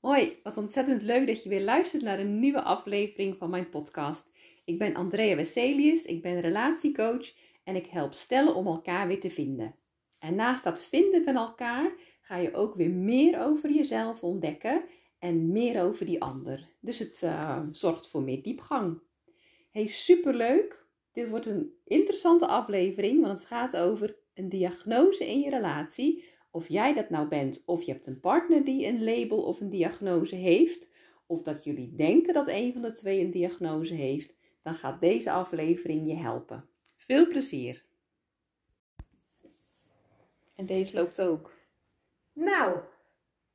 Hoi, wat ontzettend leuk dat je weer luistert naar een nieuwe aflevering van mijn podcast. Ik ben Andrea Wesselius, ik ben relatiecoach en ik help stellen om elkaar weer te vinden. En naast dat vinden van elkaar ga je ook weer meer over jezelf ontdekken en meer over die ander. Dus het uh, zorgt voor meer diepgang. Hey, superleuk! Dit wordt een interessante aflevering, want het gaat over een diagnose in je relatie of jij dat nou bent, of je hebt een partner die een label of een diagnose heeft, of dat jullie denken dat een van de twee een diagnose heeft, dan gaat deze aflevering je helpen. Veel plezier! En deze loopt ook. Nou,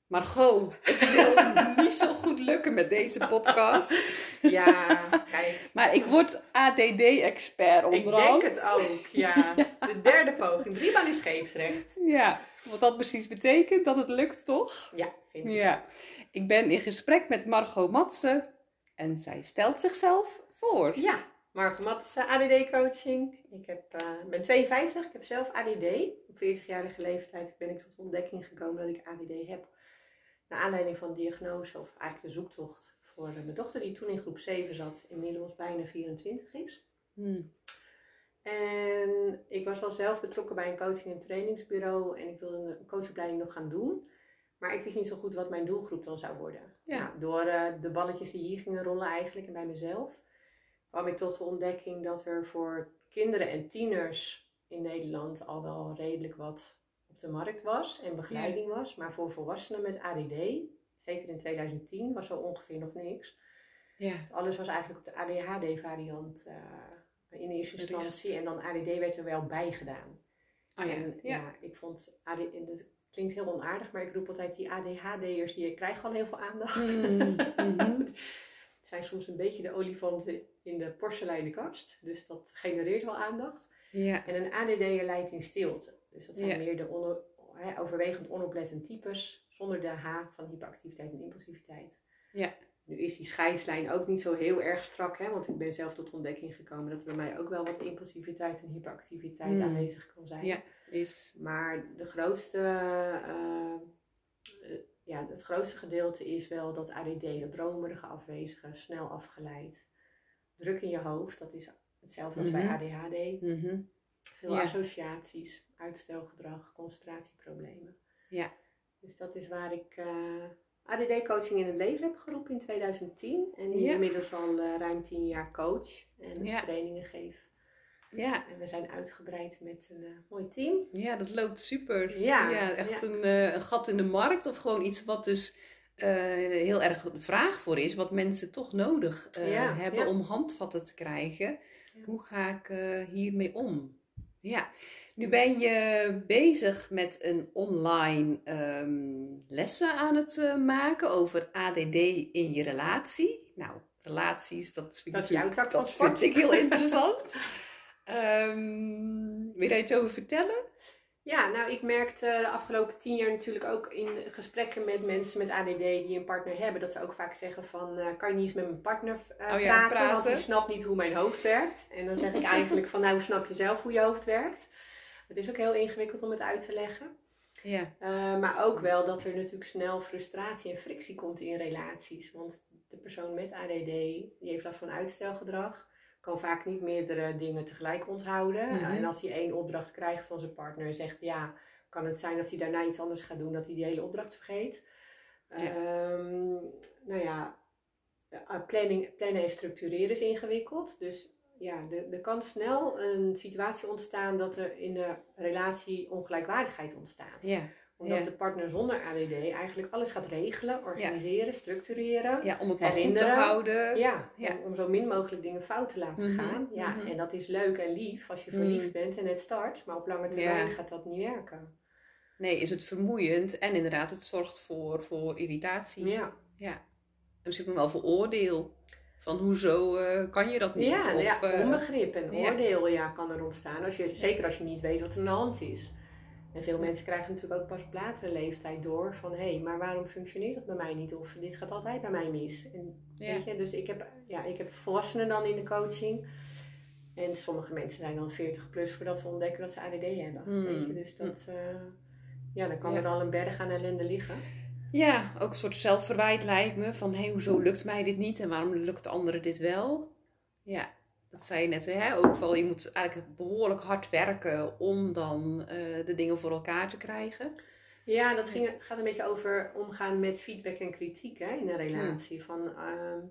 Margot, het wil niet zo goed lukken met deze podcast. Ja, kijk. Maar ik word ADD-expert onderhand. Ik denk het ook, ja. De derde poging. Driemaal is scheepsrecht. Ja, wat dat precies betekent, dat het lukt toch? Ja, vind ik. Ja. Ik ben in gesprek met Margot Matsen en zij stelt zichzelf voor. Ja, Margot Matsen, ADD-coaching. Ik heb, uh, ben 52, ik heb zelf ADD. Op 40-jarige leeftijd ben ik tot de ontdekking gekomen dat ik ADD heb. Naar aanleiding van diagnose, of eigenlijk de zoektocht voor mijn dochter, die toen in groep 7 zat, inmiddels bijna 24 is. Hmm. En ik was al zelf betrokken bij een coaching- en trainingsbureau en ik wilde een coachopleiding nog gaan doen. Maar ik wist niet zo goed wat mijn doelgroep dan zou worden. Ja. Nou, door uh, de balletjes die hier gingen rollen eigenlijk en bij mezelf, kwam ik tot de ontdekking dat er voor kinderen en tieners in Nederland al wel redelijk wat op de markt was en begeleiding was. Maar voor volwassenen met ADD, zeker in 2010, was er ongeveer nog niks. Ja. Alles was eigenlijk op de ADHD-variant uh, in eerste instantie. En dan ADD werd er wel bij gedaan. Oh, ja. En ja. ja, ik vond ADD, dat klinkt heel onaardig, maar ik roep altijd die ADHD'ers, die krijgen al heel veel aandacht. Mm, mhm. Het zijn soms een beetje de olifanten in de porseleinen kast. Dus dat genereert wel aandacht. ja. En een ADD'er leidt in stilte. Dus dat zijn Ja. meer de overwegend onoplettend types, zonder de H van hyperactiviteit en impulsiviteit. Ja. Nu is die scheidslijn ook niet zo heel erg strak, hè, want ik ben zelf tot ontdekking gekomen dat er bij mij ook wel wat impulsiviteit en hyperactiviteit Mm. aanwezig kan zijn. Ja. Is. Maar de grootste, eh, eh, ja, het grootste gedeelte is wel dat ADD, dat dromerige afwezige, snel afgeleid. Druk in je hoofd, dat is hetzelfde als Mhm. bij ADHD. Mhm. Veel Ja. associaties, uitstelgedrag, concentratieproblemen. Ja. Dus dat is waar ik eh, ADD-coaching in het leven heb geroepen in 2010. En Ja. inmiddels al eh, ruim 10 jaar coach en Ja. trainingen geef. Ja. En we zijn uitgebreid met een eh, mooi team. ja, dat loopt super. Ja, echt ja. Een, eh, een gat in de markt of gewoon iets wat dus heel erg een vraag voor is, wat mensen toch nodig Ja, hebben ja. om handvatten te krijgen. Ja. Hoe ga ik hiermee om? Ja, nu ben je bezig met een online ehm, lessen aan het eh, maken over ADD in je relatie. Nou, relaties, dat vind, Dat ik, dat vind ik heel interessant. Ehm, wil je daar iets over vertellen? Ja, nou ik merkte de afgelopen tien jaar natuurlijk ook in gesprekken met mensen met ADD die een partner hebben, dat ze ook vaak zeggen van, eh, kan je niet eens met mijn partner eh, Oh ja, praten, want die snapt niet hoe mijn hoofd werkt. En dan zeg ik eigenlijk van, nou hoe snap je zelf hoe je hoofd werkt? Het is ook heel ingewikkeld om het uit te leggen. Ja. Eh, maar ook wel dat er natuurlijk snel frustratie en frictie komt in relaties. Want de persoon met ADD, die heeft last van uitstelgedrag, kan vaak niet meerdere dingen tegelijk onthouden. Mhm. En als hij één opdracht krijgt van zijn partner en zegt ja, kan het zijn dat hij daarna iets anders gaat doen, dat hij die hele opdracht vergeet. Ja. Ehm, nou ja, eh, planning, plannen en structureren is ingewikkeld. Dus ja, er, er kan snel een situatie ontstaan dat er in de relatie ongelijkwaardigheid ontstaat Ja. Omdat Ja. de partner zonder ADD eigenlijk alles gaat regelen, organiseren, structureren. ja, om het maar goed te houden. Ja. Om, om zo min mogelijk dingen fout te laten Mhm, gaan. Ja, mhm. En dat is leuk en lief als je Mhm. verliefd bent en het start. Maar op lange termijn gaat dat niet werken. Nee, is het vermoeiend en inderdaad, het zorgt voor, voor irritatie. Ja, Ja. En misschien wel voor oordeel. Van hoezo eh, kan je dat niet? ja, nou ja Of, eh, onbegrip en ja. oordeel ja, kan er ontstaan. Als je, zeker als je niet weet wat er aan de hand is. En veel mensen krijgen natuurlijk ook pas op latere leeftijd door van hé, hey, maar waarom functioneert dat bij mij niet? Of dit gaat altijd bij mij mis. En, Ja. weet je, dus ik heb, ja, ik heb volwassenen dan in de coaching. En sommige mensen zijn dan 40 plus voordat ze ontdekken dat ze ADD hebben. Hmm. Weet je, dus dat, eh, ja, dan kan Ja. er al een berg aan ellende liggen. Ja, ook een soort zelfverwijt lijkt me. Van, hé, hey, hoezo lukt mij dit niet en waarom lukt de anderen dit wel? Ja, dat zei je net, hè? ook wel, je moet eigenlijk behoorlijk hard werken om dan uh, de dingen voor elkaar te krijgen. Ja, dat ging, gaat een beetje over omgaan met feedback en kritiek hè, in een relatie. Van, uh,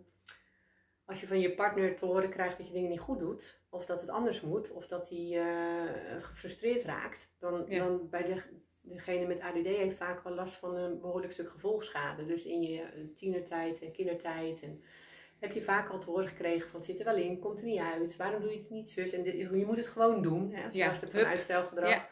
als je van je partner te horen krijgt dat je dingen niet goed doet, of dat het anders moet, of dat hij uh, gefrustreerd raakt, dan, dan bij de, degene met ADD heeft vaak wel last van een behoorlijk stuk gevolgschade. Dus in je tienertijd en kindertijd. En heb je vaak al te horen gekregen van het zit er wel in, komt er niet uit, waarom doe je het niet zus? En je moet het gewoon doen, hè, als je ja, last hebt van uitstelgedrag. Ja.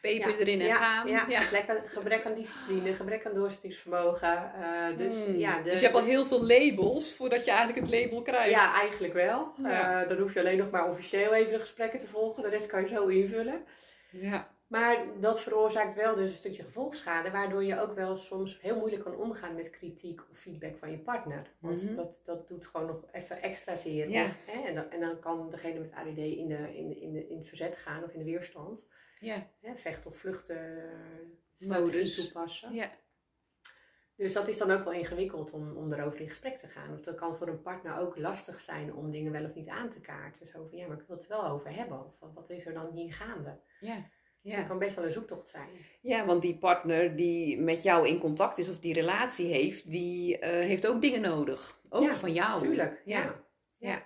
Peper erin en gaan. Ja, Gebrek, aan, gebrek, aan, discipline, gebrek aan doorzettingsvermogen. Uh, dus, hmm. ja, dus je hebt al heel veel labels voordat je eigenlijk het label krijgt. Ja, eigenlijk wel. Uh, dan hoef je alleen nog maar officieel even de gesprekken te volgen. De rest kan je zo invullen. Ja. Maar dat veroorzaakt wel dus een stukje gevolgschade, waardoor je ook wel soms heel moeilijk kan omgaan met kritiek of feedback van je partner. Want mhm. dat, dat doet gewoon nog even extra zeer. Ja. Of, hè, en, dan, en, dan, kan degene met ADD in, de, in, in, de, in het verzet gaan of in de weerstand. Ja. Hè, vecht- of vluchten strategie toepassen. Ja. Dus dat is dan ook wel ingewikkeld om, om erover in gesprek te gaan. Of dat kan voor een partner ook lastig zijn om dingen wel of niet aan te kaarten. Zo van, ja, maar ik wil het wel over hebben. Of wat is er dan hier gaande? Ja. Ja. Dat kan best wel een zoektocht zijn. Ja, want die partner die met jou in contact is of die relatie heeft, die uh, heeft ook dingen nodig. Ook van jou. Tuurlijk. Ja. ja.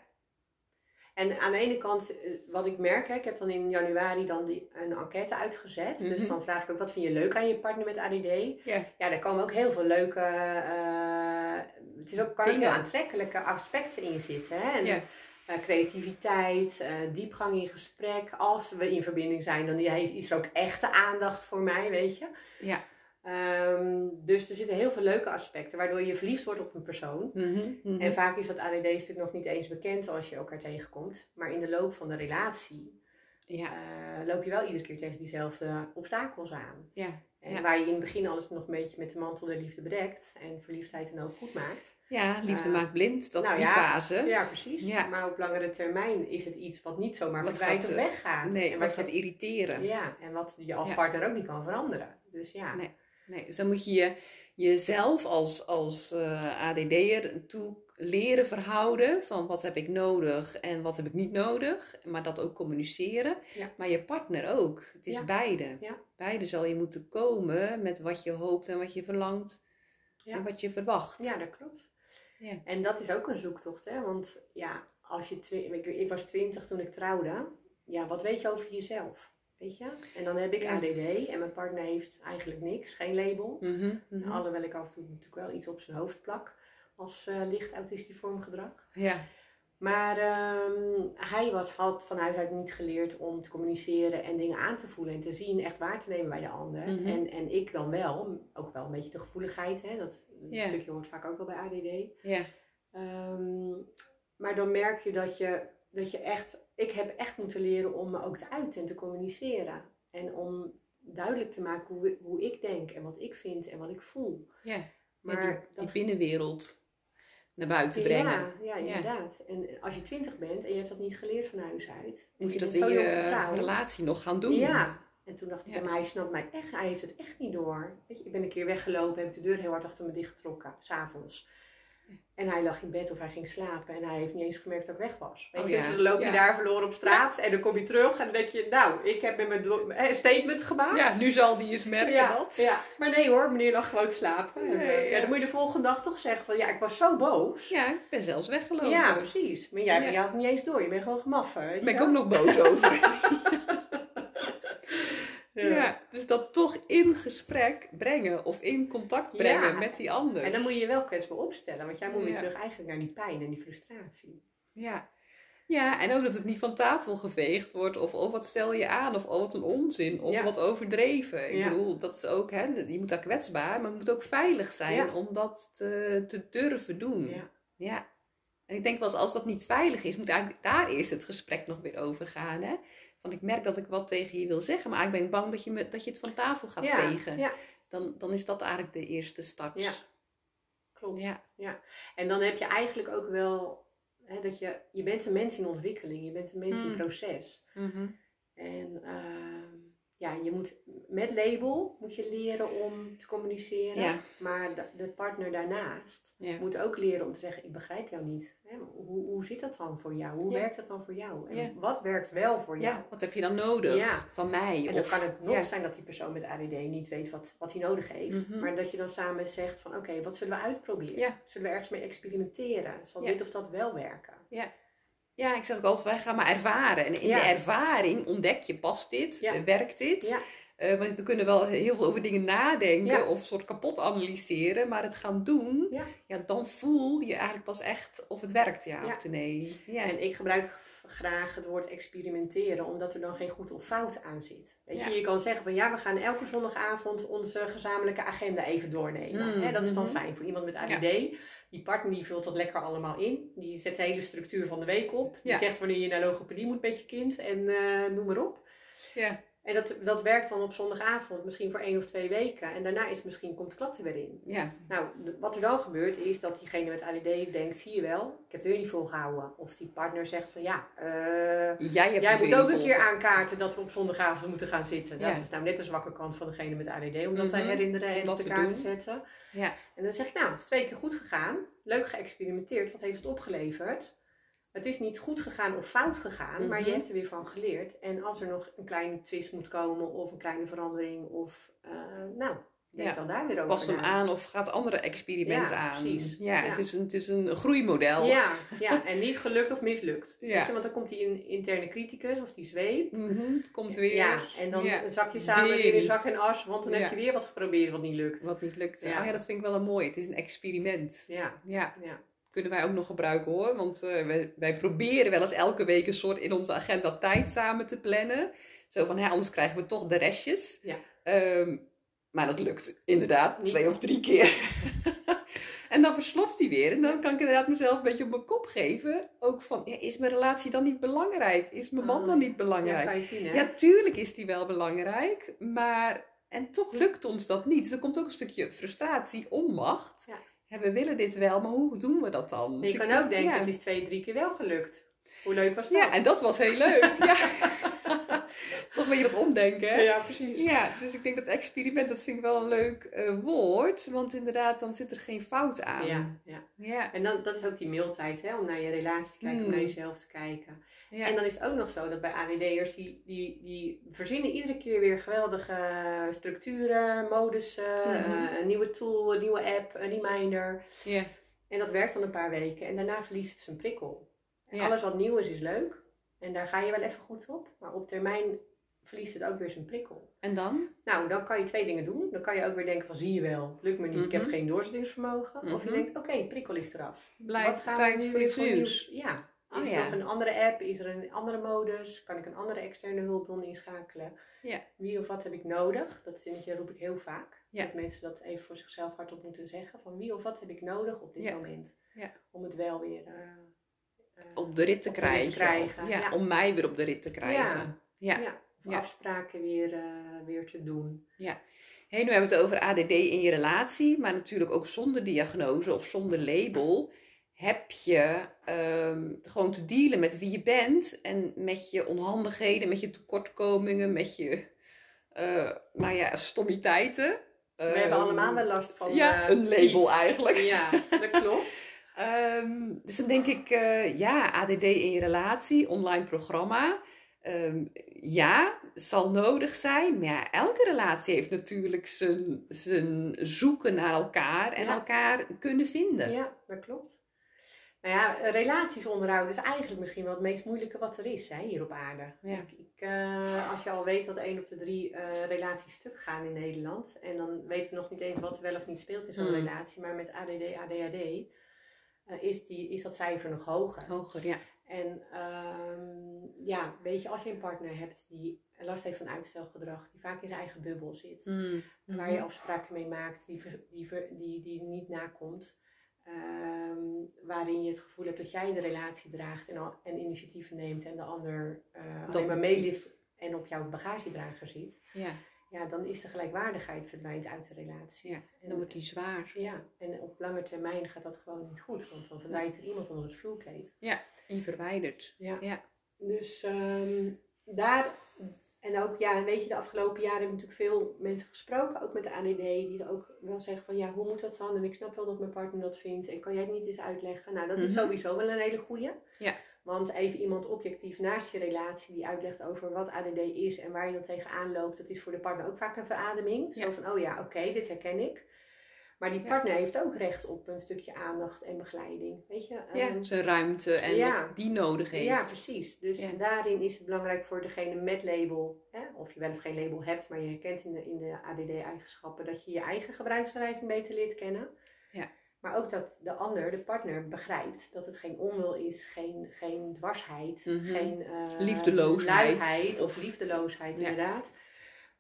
En aan de ene kant, eh, wat ik merk, hè, ik heb dan in januari dan die, een enquête uitgezet. Dus mhm. dan vraag ik ook, wat vind je leuk aan je partner met ADD? Ja, ja daar komen ook heel veel leuke, uh, het is ook, kan heel aantrekkelijke aspecten in zitten. Hè? En, ja. Eh, creativiteit, uh, diepgang in gesprek. Als we in verbinding zijn, dan is er ook echte aandacht voor mij, weet je. Ja. Um, dus er zitten heel veel leuke aspecten, waardoor je verliefd wordt op een persoon. Mm -hmm, En vaak is dat ADD-stuk nog niet eens bekend als je elkaar tegenkomt. Maar in de loop van de relatie ja. Uh, loop je wel iedere keer tegen diezelfde obstakels aan. Ja. En waar je in het begin alles nog een beetje met de mantel der liefde bedekt en verliefdheid en ook goed maakt. Ja, liefde uh, maakt blind, dat, nou, die ja, fase. Ja, precies. Ja. Maar op langere termijn is het iets wat niet zomaar verdwijnt of weggaat. Nee, en wat, wat gaat irriteren. Ja, en wat je als partner ook niet kan veranderen. Dus ja. Nee. Nee, dus dan moet je, je jezelf als, als uh, ADD'er toe leren verhouden van wat heb ik nodig en wat heb ik niet nodig. Maar dat ook communiceren. Maar je partner ook. Het is beide. Beide zal je moeten komen met wat je hoopt en wat je verlangt. En wat je verwacht. Ja, dat klopt. En dat is ook een zoektocht. Hè? Want ja, als je ik, ik was twintig toen ik trouwde. Ja, wat weet je over jezelf? Weet je? En dan heb ik ADD en mijn partner heeft eigenlijk niks, geen label. Mm -hmm, Alhoewel ik af en toe natuurlijk wel iets op zijn hoofd plak als uh, licht autistiform gedrag. Ja. Maar um, hij was, had van huis uit niet geleerd om te communiceren en dingen aan te voelen en te zien, echt waar te nemen bij de ander. Mhm. en, en ik dan wel, ook wel een beetje de gevoeligheid, hè? dat stukje hoort vaak ook wel bij ADD. Ja. Um, maar dan merk je dat je, dat je echt ik heb echt moeten leren om me ook te uiten en te communiceren. En om duidelijk te maken hoe, hoe ik denk en wat ik vind en wat ik voel. Ja, maar die, dat... binnenwereld naar buiten brengen. Ja, ja inderdaad. En als je twintig bent en je hebt dat niet geleerd van huis uit. Moet je, dat in je relatie nog gaan doen. Ja. En toen dacht ik, ja. maar hij snapt mij echt, hij heeft het echt niet door. Weet je, ik ben een keer weggelopen, heb de deur heel hard achter me dichtgetrokken, s'avonds. En hij lag in bed of hij ging slapen en hij heeft niet eens gemerkt dat ik weg was. Weet oh je? Dus dan loop je daar verloren op straat en dan kom je terug en dan denk je, nou, ik heb met mijn eh, statement gemaakt. Ja, nu zal die eens merken dat. Ja, maar nee hoor, meneer lag gewoon slapen. ja. dan moet je de volgende dag toch zeggen van, ja, ik was zo boos. Ja, ik ben zelfs weggelopen. Ja, precies. Maar jij had het niet eens door, je bent gewoon gemaffen. Daar ben ik ook nog boos over. Ja. dus dat toch in gesprek brengen of in contact brengen met die ander. En dan moet je je wel kwetsbaar opstellen, want jij moet weer terug eigenlijk naar die pijn en die frustratie. Ja. Ja, en ook dat het niet van tafel geveegd wordt of oh wat stel je aan of oh wat een onzin of wat overdreven. Ik bedoel, dat is ook, hè, je moet daar kwetsbaar, maar het moet ook veilig zijn om dat te, te durven doen. Ja. ja. En ik denk wel eens als dat niet veilig is, moet eigenlijk daar eerst het gesprek nog weer over gaan. Hè? Van ik merk dat ik wat tegen je wil zeggen, maar ik ben bang dat je, me, dat je het van tafel gaat vegen. Ja. Dan, dan is dat eigenlijk de eerste start. Ja, klopt. Ja. ja. En dan heb je eigenlijk ook wel, hè, dat je, je bent een mens in ontwikkeling, je bent een mens in mm. proces. Mm -hmm. En uh, ja, je moet met label moet je leren om te communiceren. Ja. Maar de, de partner daarnaast Ja. moet ook leren om te zeggen, ik begrijp jou niet. Hè, Hoe, hoe zit dat dan voor jou? Hoe Ja. werkt dat dan voor jou? En wat werkt wel voor jou? Ja, wat heb je dan nodig van mij? En dan Of- kan het nog zijn dat die persoon met ADD niet weet wat, wat hij nodig heeft. Mhm. Maar dat je dan samen zegt van oké, wat zullen we uitproberen? Zullen we ergens mee experimenteren? Zal dit of dat wel werken? Ja, ik zeg ook altijd, wij gaan maar ervaren. En in Ja. de ervaring ontdek je, past dit? Ja. Eh, Werkt dit? Ja. Eh, want we kunnen wel heel veel over dingen nadenken Ja. of soort kapot analyseren, maar het gaan doen, Ja. ja, dan voel je eigenlijk pas echt of het werkt, ja, Ja. of nee. Ja. En ik gebruik graag het woord experimenteren, omdat er dan geen goed of fout aan zit. Weet je, Ja. je kan zeggen van ja, we gaan elke zondagavond onze gezamenlijke agenda even doornemen. Mm, Hè, dat is dan mhm. fijn voor iemand met ADD. Die partner die vult dat lekker allemaal in. Die zet de hele structuur van de week op. Die Ja. zegt wanneer je naar logopedie moet met je kind en eh, noem maar op. ja. En dat, dat werkt dan op zondagavond misschien voor één of twee weken. En daarna is misschien komt klat er weer in. ja. Nou, wat er dan gebeurt is dat diegene met ADD denkt, zie je wel, ik heb weer niet volgehouden. Of die partner zegt van ja, eh, Jij moet ook een keer aankaarten dat we op zondagavond moeten gaan zitten. Dat Ja. is nou net de zwakke kant van degene met ADD, om dat te Mhm, herinneren en op de te kaart te zetten. Ja. En dan zeg ik, nou, het is twee keer goed gegaan, leuk geëxperimenteerd, wat heeft het opgeleverd? Het is niet goed gegaan of fout gegaan, maar je Mhm. hebt er weer van geleerd. En als er nog een kleine twist moet komen of een kleine verandering of, eh, nou, denk Ja. dan daar weer over Past hem na. aan of gaat andere experimenten Ja, aan. precies. Ja, Ja. Het, is een, het is een groeimodel. Ja, ja, en niet gelukt of mislukt. Ja. Weet je, want dan komt die in- interne criticus of die zweep. Mhm, Komt weer. Ja, en dan zak je samen Weer weer in zak en as, want dan heb je weer wat geprobeerd wat niet lukt. Wat niet lukt. Ja. Oh ja, dat vind ik wel een mooi. Het is een experiment. Ja, Ja, ja. Kunnen wij ook nog gebruiken hoor. Want eh, wij, wij proberen wel eens elke week een soort in onze agenda tijd samen te plannen. Zo van, hè, anders krijgen we toch de restjes. Ja. Ehm, maar dat lukt inderdaad Niet. twee of drie keer. en dan versloft hij weer. En dan kan ik inderdaad mezelf een beetje op mijn kop geven. Ook van, ja, is mijn relatie dan niet belangrijk? Is mijn man Ah, dan niet ja, belangrijk? zien hè. Ja, tuurlijk is die wel belangrijk, maar en toch lukt ons dat niet. Dus er komt ook een stukje frustratie, onmacht. Ja. We willen dit wel, maar hoe doen we dat dan? Dus je ik kan ook denken, ja. het is twee, drie keer wel gelukt. Hoe leuk was dat? Ja, en dat was heel leuk. ja. Toch een beetje dat omdenken, hè? Ja, precies. Ja, dus ik denk dat experiment, dat vind ik wel een leuk eh, woord. Want inderdaad, dan zit er geen fout aan. Ja, ja. Ja. En dan, dat is ook die mailtijd, hè, om naar je relatie te kijken, om Hmm. naar jezelf te kijken. Ja. En dan is het ook nog zo dat bij ADD'ers, die, die, die verzinnen iedere keer weer geweldige structuren, modussen, Mhm. eh, een nieuwe tool, een nieuwe app, een reminder. ja. En dat werkt dan een paar weken en daarna verliest het zijn prikkel. Ja. Alles wat nieuw is, is leuk. En daar ga je wel even goed op. Maar op termijn verliest het ook weer zijn prikkel. En dan? Nou, dan kan je twee dingen doen. Dan kan je ook weer denken van, zie je wel, lukt me niet, ik heb Mhm. geen doorzettingsvermogen. Of je Mhm. denkt, oké, prikkel is eraf. Blijft tijd voor iets nieuws. Ja. Oh, Is er ja. nog een andere app? Is er een andere modus? Kan ik een andere externe hulpbron inschakelen? Ja. Wie of wat heb ik nodig? Dat zinnetje roep ik heel vaak. Ja. Dat mensen dat even voor zichzelf hardop moeten zeggen. Van wie of wat heb ik nodig op dit Ja. moment? Ja. Om het wel weer eh, eh, Op de rit te rit krijgen. Ja, ja. om mij weer op de rit te krijgen. Ja. ja, of Ja. afspraken weer, eh, weer te doen. Hey, nu hebben we het over ADD in je relatie, maar natuurlijk ook zonder diagnose of zonder label heb je ehm, gewoon te dealen met wie je bent en met je onhandigheden, met je tekortkomingen, met je eh nou ja, stommiteiten. We hebben Ehm, allemaal wel last van ja, eh, een label iets. eigenlijk. Ja, dat klopt. Ehm, dus dan denk ik, eh, ja, ADD in je relatie, online programma. Ja, zal nodig zijn. Maar ja, elke relatie heeft natuurlijk zijn, zijn zoeken naar elkaar en Ja. elkaar kunnen vinden. Ja, dat klopt. Nou ja, relaties onderhouden is eigenlijk misschien wel het meest moeilijke wat er is hè, hier op aarde. Ja. Ik, ik, eh, als je al weet dat één op de drie eh, relaties stuk gaan in Nederland, en dan weten we nog niet eens wat er wel of niet speelt in zo'n Hmm. relatie, maar met ADD, ADHD, eh, is, die, is dat cijfer nog hoger. Hoger, ja. En ehm, ja, weet je, als je een partner hebt die last heeft van uitstelgedrag, die vaak in zijn eigen bubbel zit, Mm, waar mhm. je afspraken mee maakt die, die, die, die niet nakomt. Ehm, waarin je het gevoel hebt dat jij de relatie draagt en, al, en initiatieven neemt en de ander eh, Dat- alleen maar meelift en op jouw bagagedrager ziet. Ja, Ja, dan is de gelijkwaardigheid verdwijnt uit de relatie. ja, En- dan wordt die zwaar. Ja, en op lange termijn gaat dat gewoon niet goed, want dan verdwijnt er iemand onder het vloerkleed. En je verwijdert. Ja. Ja. Dus ehm, daar En ook, ja, weet je, de afgelopen jaren heb ik natuurlijk veel mensen gesproken, ook met de ADD, die ook wel zeggen van, ja, hoe moet dat dan? En ik snap wel dat mijn partner dat vindt. En kan jij het niet eens uitleggen? Nou, dat is Mhm. sowieso wel een hele goeie. Ja. Want even iemand objectief naast je relatie die uitlegt over wat ADD is en waar je dan tegenaan loopt, dat is voor de partner ook vaak een verademing. Zo van, oh ja, oké, dit herken ik. Maar die Ja. partner heeft ook recht op een stukje aandacht en begeleiding, weet je? Ja, Ehm, zijn ruimte en ja. wat die nodig heeft. ja, precies. Dus Ja. daarin is het belangrijk voor degene met label, hè, of je wel of geen label hebt, maar je herkent in de, in de ADD-eigenschappen, dat je je eigen gebruiksaanwijzing beter leert kennen. Ja. Maar ook dat de ander, de partner, begrijpt dat het geen onwil is, geen, geen dwarsheid, Mhm. geen eh, Liefdeloosheid. luiheid of, Of- liefdeloosheid, Ja. inderdaad.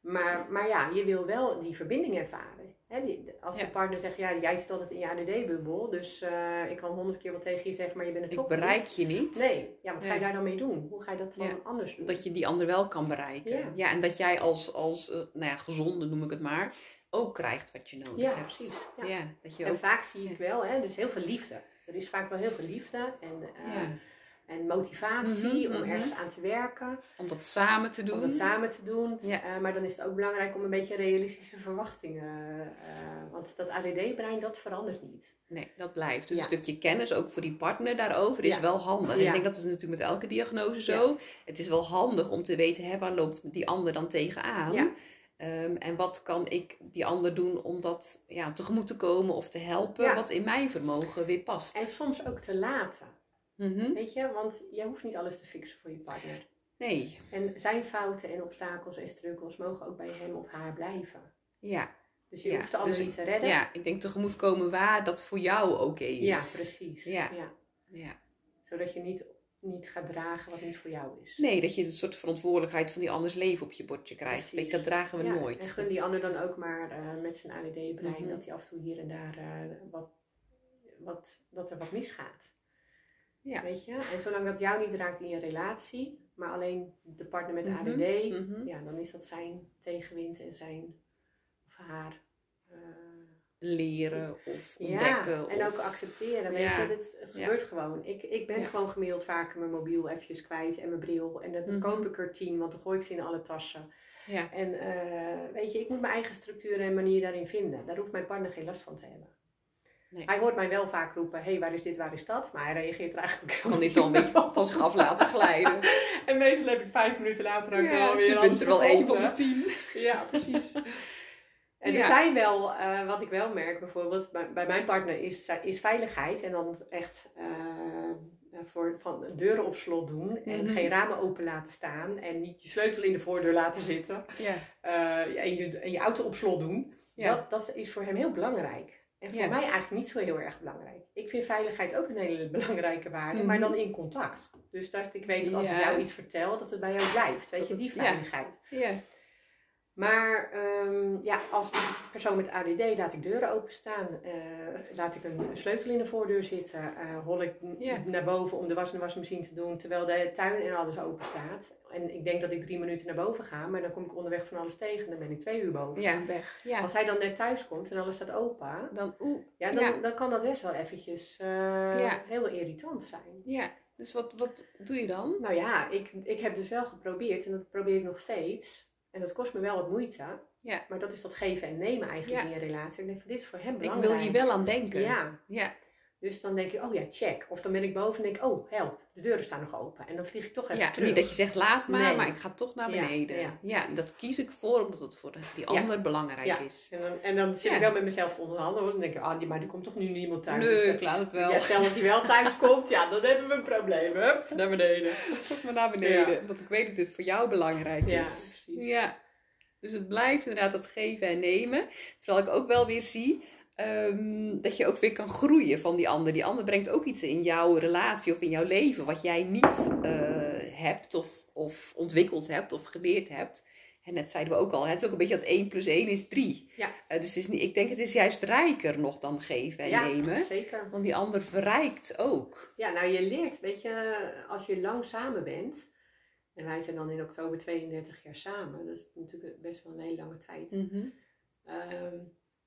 Maar, maar ja, je wil wel die verbinding ervaren. Hè, die, als Ja. de partner zegt, ja, jij zit altijd in je ADD-bubbel, dus eh, ik kan honderd keer wat tegen je zeggen, maar je bent het Ik toch bereik niet. je niet. Nee, ja, wat ga je Nee. daar dan mee doen? Hoe ga je dat dan Ja. anders doen? Dat je die ander wel kan bereiken. Ja. Ja, en dat jij als, als eh, nou ja, gezonde, noem ik het maar, ook krijgt wat je nodig Ja, hebt. precies, ja. Dat je en ook... vaak zie ik wel, hè, dus heel veel liefde. Er is vaak wel heel veel liefde en, eh, Ja. En motivatie Mhm, om mhm. ergens aan te werken, Om dat samen te doen. om dat samen te doen. Ja. Eh, maar dan is het ook belangrijk om een beetje realistische verwachtingen. eh, want dat ADD-brein, dat verandert niet. Nee, dat blijft. Dus Ja. een stukje kennis ook voor die partner daarover is Ja. wel handig. Ik denk dat is natuurlijk met elke diagnose zo. Het is wel handig om te weten, hè, waar loopt die ander dan tegenaan? Ehm, en wat kan ik die ander doen om dat ja, tegemoet te komen of te helpen, wat in mijn vermogen weer past. En soms ook te laten. Mhm. Weet je, want jij hoeft niet alles te fixen voor je partner. Nee, En zijn fouten en obstakels en struggles mogen ook bij hem of haar blijven. ja. Dus je Ja, hoeft de ander dus- niet te redden. ja, ik denk tegemoetkomen waar dat voor jou oké is. Ja, precies. Ja. Ja. Ja. Zodat je niet, niet gaat dragen wat niet voor jou is. Nee, dat je een soort verantwoordelijkheid van die anders leven op je bordje krijgt. Weet je, dat dragen we Ja, nooit. En gun Dat- die ander dan ook maar eh, met zijn ADD-brein Mhm. dat hij af en toe hier en daar eh, wat, wat, dat er wat misgaat. Ja. Weet je? En zolang dat jou niet raakt in je relatie, maar alleen de partner met Mhm, ADD, mhm. ja, dan is dat zijn tegenwind en zijn of haar. eh, Leren of ja, ontdekken. en of... ook accepteren. Weet Ja. je, dit, het Ja. gebeurt gewoon. Ik, ik ben Ja. gewoon gemiddeld vaker mijn mobiel eventjes kwijt en mijn bril. En dan Mhm. koop ik er tien, want dan gooi ik ze in alle tassen. Ja. En eh, weet je, ik moet mijn eigen structuur en manier daarin vinden. Daar hoeft mijn partner geen last van te hebben. Nee. Hij hoort mij wel vaak roepen, hé, hey, waar is dit, waar is dat? Maar hij reageert er eigenlijk kan dit al een beetje van zich af laten glijden. En meestal heb ik vijf minuten later ook wel Ja, weer alles vindt er wel één van de tien. Ja, precies. En er zijn wel, eh, wat ik wel merk bijvoorbeeld, bij, bij mijn partner is, is veiligheid. En dan echt eh, voor, van deuren op slot doen. En Mhm. geen ramen open laten staan. En niet je sleutel in de voordeur laten zitten. Ja. eh, en, je, en je auto op slot doen. Ja. Dat, dat is voor hem heel belangrijk. En voor Ja. mij eigenlijk niet zo heel erg belangrijk. Ik vind veiligheid ook een hele belangrijke waarde, Mhm. maar dan in contact. Dus dat ik weet dat als ik jou iets vertel, dat het bij jou blijft. Weet Dat je, die veiligheid. Ja. Maar ehm, ja, als persoon met ADD laat ik deuren openstaan, eh, laat ik een sleutel in de voordeur zitten, eh hol ik naar boven om de was en de wasmachine te doen, terwijl de tuin en alles open staat. En ik denk dat ik drie minuten naar boven ga, maar dan kom ik onderweg van alles tegen en dan ben ik twee uur boven. ja, weg. Ja. Als hij dan net thuis komt en alles staat open, Dan, oeh, ja, dan, Ja. dan kan dat best wel eventjes Ja. heel irritant zijn. ja. Dus wat, wat doe je dan? Nou ja, ik, ik heb dus wel geprobeerd en dat probeer ik nog steeds. En dat kost me wel wat moeite. Ja. Maar dat is dat geven en nemen eigenlijk Ja. in je relatie. Ik denk van dit is voor hem Ik belangrijk. wil hier wel aan denken. Ja, Ja. Dus dan denk je, oh ja, check. Of dan ben ik boven en denk ik, oh help, de deuren staan nog open. En dan vlieg ik toch even Ja, terug. niet dat je zegt laat maar, Nee. maar ik ga toch naar beneden. ja, Ja, precies. dat kies ik voor omdat het voor die ander belangrijk Ja. is. En dan, en dan zit ik wel met mezelf te onderhandelen. Dan denk ik, ah, die, maar er komt toch nu niemand thuis. Nee, Dus, ik laat het wel. ja, stel dat hij wel thuis komt, ja, dan hebben we een probleem. Hup, naar beneden. Tot maar naar beneden. Want ik weet dat dit voor jou belangrijk Ja, is. precies. Ja. Dus het blijft inderdaad dat geven en nemen. Terwijl ik ook wel weer zie ehm, dat je ook weer kan groeien van die ander. Die ander brengt ook iets in jouw relatie of in jouw leven wat jij niet eh, hebt of, of ontwikkeld hebt of geleerd hebt. En net zeiden we ook al, het is ook een beetje dat 1 plus 1 is 3. Ja. dus het is niet, ik denk het is juist rijker nog dan geven en ja, nemen. zeker. Want die ander verrijkt ook. Ja, nou je leert, weet je, als je lang samen bent. En wij zijn dan in oktober 32 jaar samen. Dat is natuurlijk best wel een hele lange tijd. Mhm. Ehm,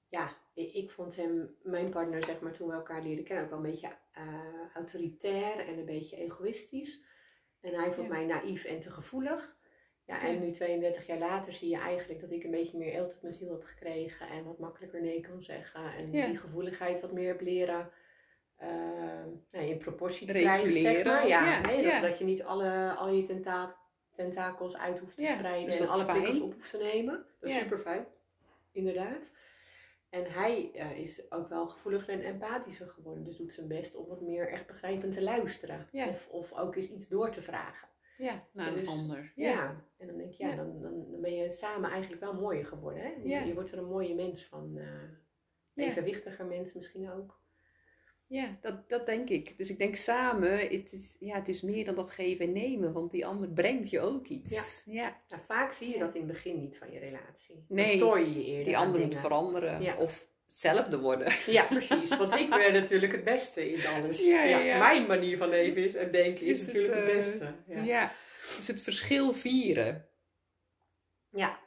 ja, ik, vond hem, mijn partner, zeg maar, toen we elkaar leerden kennen, ook wel een beetje eh, autoritair en een beetje egoïstisch. En hij vond Ja. mij naïef en te gevoelig. Ja, en Ja. nu 32 jaar later zie je eigenlijk dat ik een beetje meer eelt op mijn ziel heb gekregen en wat makkelijker nee kan zeggen. En Ja. die gevoeligheid wat meer heb leren eh, nou, in proportie te krijgen, zeg maar. Ja, dat, je niet alle, al je tenta tentakels uit hoeft te spreiden dus en alle prikkels op hoeft te nemen. Dat is super fijn, inderdaad. En hij eh, is ook wel gevoeliger en empathischer geworden. Dus doet zijn best om wat meer echt begrijpend te luisteren. Ja. Of, of ook eens iets door te vragen. Ja, naar een Dus- ander. Ja. Ja. en dan denk ik, ja, Ja. Dan, dan, dan ben je samen eigenlijk wel mooier geworden. Hè? Je, je wordt er een mooie mens van. Ja. evenwichtiger mens misschien ook. Ja, dat, dat denk ik. Dus ik denk samen, het is, ja, het is meer dan dat geven en nemen, want die ander brengt je ook iets. Ja. Nou, vaak zie je Ja. dat in het begin niet van je relatie. Nee, dan stoor je je eerder Die ander moet veranderen Ja. of hetzelfde worden. Ja, precies. Want ik ben natuurlijk het beste in alles. Ja, ja, ja. Mijn manier van leven is, en denken is, Is het, natuurlijk het, eh, beste. Ja. Ja. Dus het verschil vieren. Ja,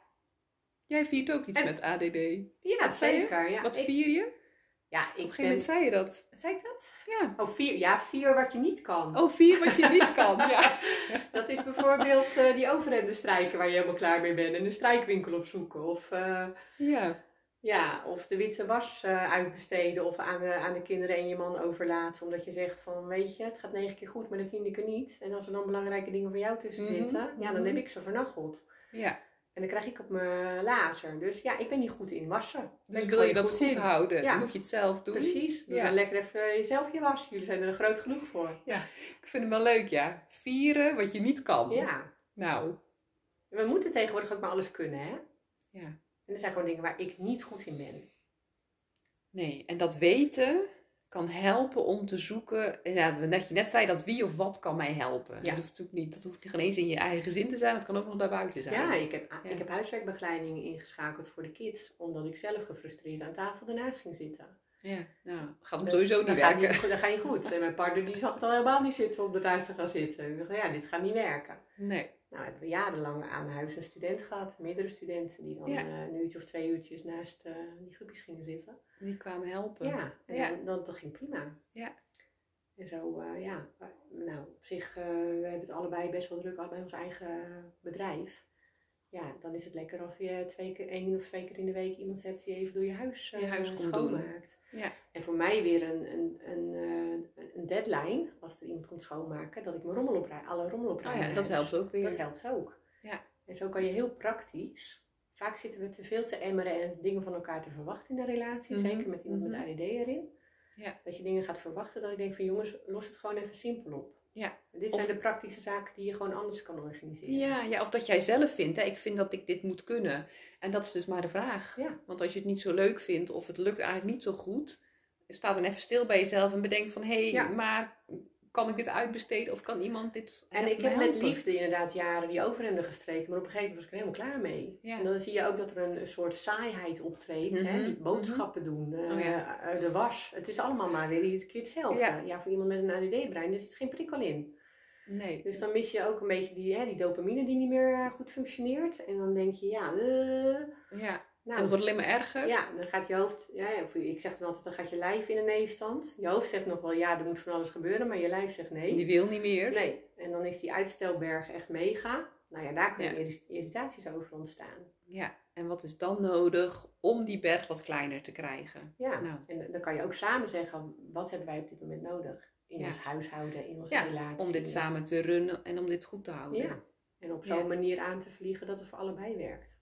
Jij viert ook iets En- met ADD. ja Wat zeker. Ja, Wat vier je? Op ja, een ik gegeven ben... moment zei je dat. Zei ik dat? Ja. Oh, vier. Ja, vier wat je niet kan. Oh, vier wat je niet kan. Ja. Dat is bijvoorbeeld eh, die overhemden strijken waar je helemaal klaar mee bent. En een strijkwinkel opzoeken. Of, eh, Ja. ja, of de witte was eh, uitbesteden. Of aan de, aan de kinderen en je man overlaten. Omdat je zegt van, weet je, het gaat negen keer goed, maar de tiende keer niet. En als er dan belangrijke dingen voor jou tussen Mhm, zitten, ja, dan mhm. heb ik ze vernacheld. ja. En dan krijg ik op mijn lazer. Dus ja, ik ben niet goed in wassen. Dus wil je dat goed houden, Ja. dan moet je het zelf doen. Precies. Doe Ja. dan lekker even jezelf je was. Jullie zijn er groot genoeg voor. Ik vind hem wel leuk, ja. Vieren wat je niet kan. Ja. Nou, We moeten tegenwoordig ook maar alles kunnen, hè? ja. En er zijn gewoon dingen waar ik niet goed in ben. Nee, en dat weten kan helpen om te zoeken. Inderdaad, net je net zei dat wie of wat kan mij helpen. Ja. Dat hoeft natuurlijk niet. Dat hoeft niet eens in je eigen gezin te zijn. Dat kan ook nog daarbuiten zijn. Ja, ik heb, Ja. ik heb huiswerkbegeleiding ingeschakeld voor de kids. Omdat ik zelf gefrustreerd aan tafel ernaast ging zitten. Ja, nou, gaat hem Dus sowieso niet gaat werken. Niet, dat gaat niet goed. En mijn partner die zag het al helemaal niet zitten om ernaast te gaan zitten. Ik dacht, ja, dit gaat niet werken. Nee. Nou, hebben we jarenlang aan huis een student gehad. Meerdere studenten die dan Ja. eh, een uurtje of twee uurtjes naast eh, die groepjes gingen zitten. Die kwamen helpen. Ja, en Ja. Dan, dan, dat ging prima. Ja. En zo, eh, ja, nou, op zich, we hebben het allebei best wel druk gehad bij ons eigen bedrijf. Ja, dan is het lekker als je twee keer, één of twee keer in de week iemand hebt die even door je huis, Je huis schoonmaakt. Ja. En voor mij weer een, een, een, eh, een deadline, als er iemand komt schoonmaken, dat ik mijn rommel opruim, alle rommel Oh opruim. ja, in dat helpt ook weer. Dat helpt ook. Ja. En zo kan je heel praktisch. Vaak zitten we te veel te emmeren en dingen van elkaar te verwachten in een relatie. Mhm, Zeker met iemand mhm. met ADD erin. Ja. Dat je dingen gaat verwachten. Dat ik denk van jongens, los het gewoon even simpel op. Ja. Dit Of- zijn de praktische zaken die je gewoon anders kan organiseren. Ja, ja, of dat jij zelf vindt, hè, ik vind dat ik dit moet kunnen. En dat is dus maar de vraag. Ja. Want als je het niet zo leuk vindt of het lukt eigenlijk niet zo goed, sta dan even stil bij jezelf en bedenk van, hé, hey, Ja. maar kan ik dit uitbesteden of kan iemand dit En ik heb met liefde inderdaad jaren die overhemden gestreken. Maar op een gegeven moment was ik er helemaal klaar mee. Ja. En dan zie je ook dat er een, een soort saaiheid optreedt. hè? Mhm, Die boodschappen doen, eh, Oh ja. de was. Het is allemaal maar weer iedere keer hetzelfde. Ja. Ja. voor iemand met een ADD-brein er zit geen prikkel in. Nee. Dus dan mis je ook een beetje die, hè, die dopamine die niet meer eh, goed functioneert. En dan denk je, ja, eh, Ja. En nou, het wordt alleen maar erger. ja, dan gaat je hoofd, ja, of ik zeg dan altijd, dan gaat je lijf in een nee-stand. Je hoofd zegt nog wel, ja, er moet van alles gebeuren, maar je lijf zegt nee. Die wil niet meer. Nee, en dan is die uitstelberg echt mega. Nou ja, daar kunnen Ja. irri- irritaties over ontstaan. Ja. En wat is dan nodig om die berg wat kleiner te krijgen? Ja, Nou. en dan kan je ook samen zeggen, wat hebben wij op dit moment nodig? In Ja. ons huishouden, in onze Ja, relatie. Om dit samen te runnen en om dit goed te houden. Ja, en op zo'n Ja. manier aan te vliegen dat het voor allebei werkt.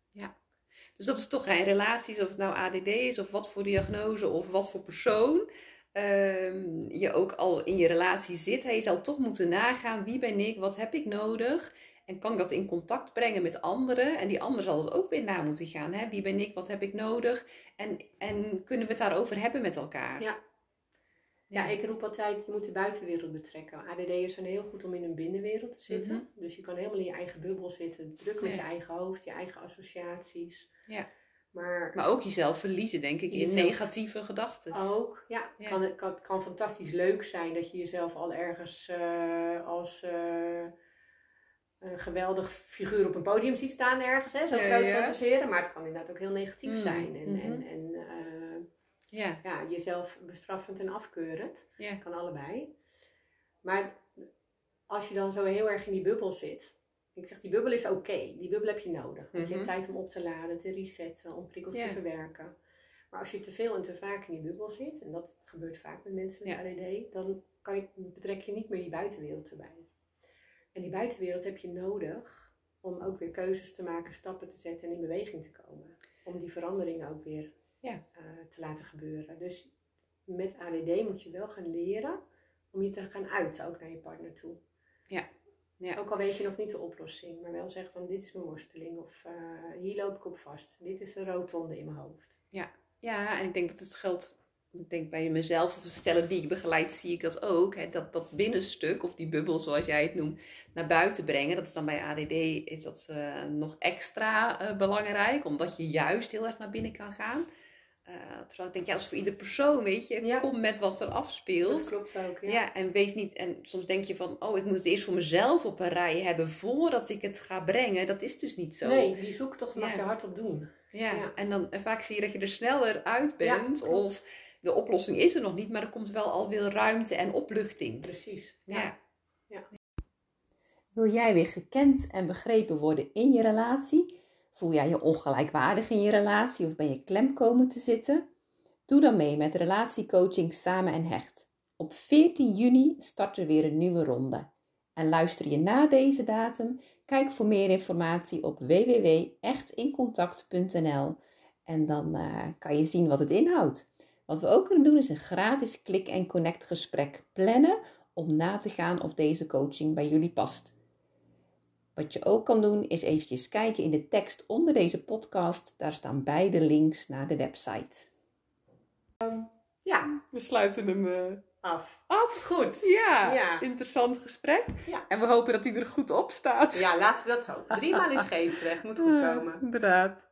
Dus dat is toch in relaties, of het nou ADD is, of wat voor diagnose, of wat voor persoon ehm, je ook al in je relatie zit. Hè, je zal toch moeten nagaan, wie ben ik, wat heb ik nodig? En kan ik dat in contact brengen met anderen? En die ander zal het ook weer na moeten gaan. Hè? Wie ben ik, wat heb ik nodig? En, en kunnen we het daarover hebben met elkaar? Ja. Ja, ik roep altijd, je moet de buitenwereld betrekken. ADD'ers zijn heel goed om in een binnenwereld te zitten. Mhm. Dus je kan helemaal in je eigen bubbel zitten. Druk met Ja. je eigen hoofd, je eigen associaties. Ja. Maar Maar ook jezelf verliezen, denk ik, in negatieve gedachten. ook, ja, Ja. Kan, het kan, kan fantastisch leuk zijn dat je jezelf al ergens eh, als eh, een geweldig figuur op een podium ziet staan ergens. Hè? Zo groot ja. fantaseren. Maar het kan inderdaad ook heel negatief Mm, zijn. En, en, mhm. en Ja, ja, jezelf bestraffend en afkeurend. ja. Kan allebei. Maar als je dan zo heel erg in die bubbel zit, Ik zeg, die bubbel is oké. Die bubbel heb je nodig. Want je hebt Mhm. tijd om op te laden, te resetten, om prikkels Ja. te verwerken. Maar als je te veel en te vaak in die bubbel zit, en dat gebeurt vaak met mensen met Ja. ADD, dan kan je, betrek je niet meer die buitenwereld erbij. En die buitenwereld heb je nodig om ook weer keuzes te maken, stappen te zetten en in beweging te komen. Om die veranderingen ook weer Ja. eh, te laten gebeuren. Dus met ADD moet je wel gaan leren om je te gaan uiten, ook naar je partner toe. Ja. Ja. Ook al weet je nog niet de oplossing, maar wel zeggen van dit is mijn worsteling of eh, hier loop ik op vast. Dit is een rotonde in mijn hoofd. Ja, en ik denk dat het geldt. Ik denk bij mezelf of de stellen die ik begeleid, zie ik dat ook. Hè, dat, dat binnenstuk, of die bubbel zoals jij het noemt, naar buiten brengen. Dat is dan bij ADD is dat, eh, nog extra belangrijk, omdat je juist heel erg naar binnen kan gaan. Eh, terwijl ik denk, ja, is voor ieder persoon, weet je. Ja. Kom met wat er afspeelt. Dat klopt ook. Ja. Ja. en wees niet. En soms denk je van, oh, ik moet het eerst voor mezelf op een rij hebben voordat ik het ga brengen. Dat is dus niet zo. Nee, die zoektocht mag Ja. je hardop doen. Ja, Ja. en dan en vaak zie je dat je er sneller uit bent. of de oplossing is er nog niet, maar er komt wel alweer ruimte en opluchting. Precies. Ja. Ja. Wil jij weer gekend en begrepen worden in je relatie? Voel jij je ongelijkwaardig in je relatie of ben je klem komen te zitten? Doe dan mee met relatiecoaching Samen en Hecht. Op 14 juni start er weer een nieuwe ronde. En luister je na deze datum? Kijk voor meer informatie op www.echtincontact.nl en dan eh, kan je zien wat het inhoudt. Wat we ook kunnen doen is een gratis klik- en connect gesprek plannen om na te gaan of deze coaching bij jullie past. Wat je ook kan doen is eventjes kijken in de tekst onder deze podcast. Daar staan beide links naar de website. Ja, We sluiten hem eh, af. af. Goed. Ja, Ja. interessant gesprek. Ja. En we hopen dat hij er goed op staat. Ja, laten we dat hopen. Driemaal is geen terecht. Moet goed komen. Inderdaad.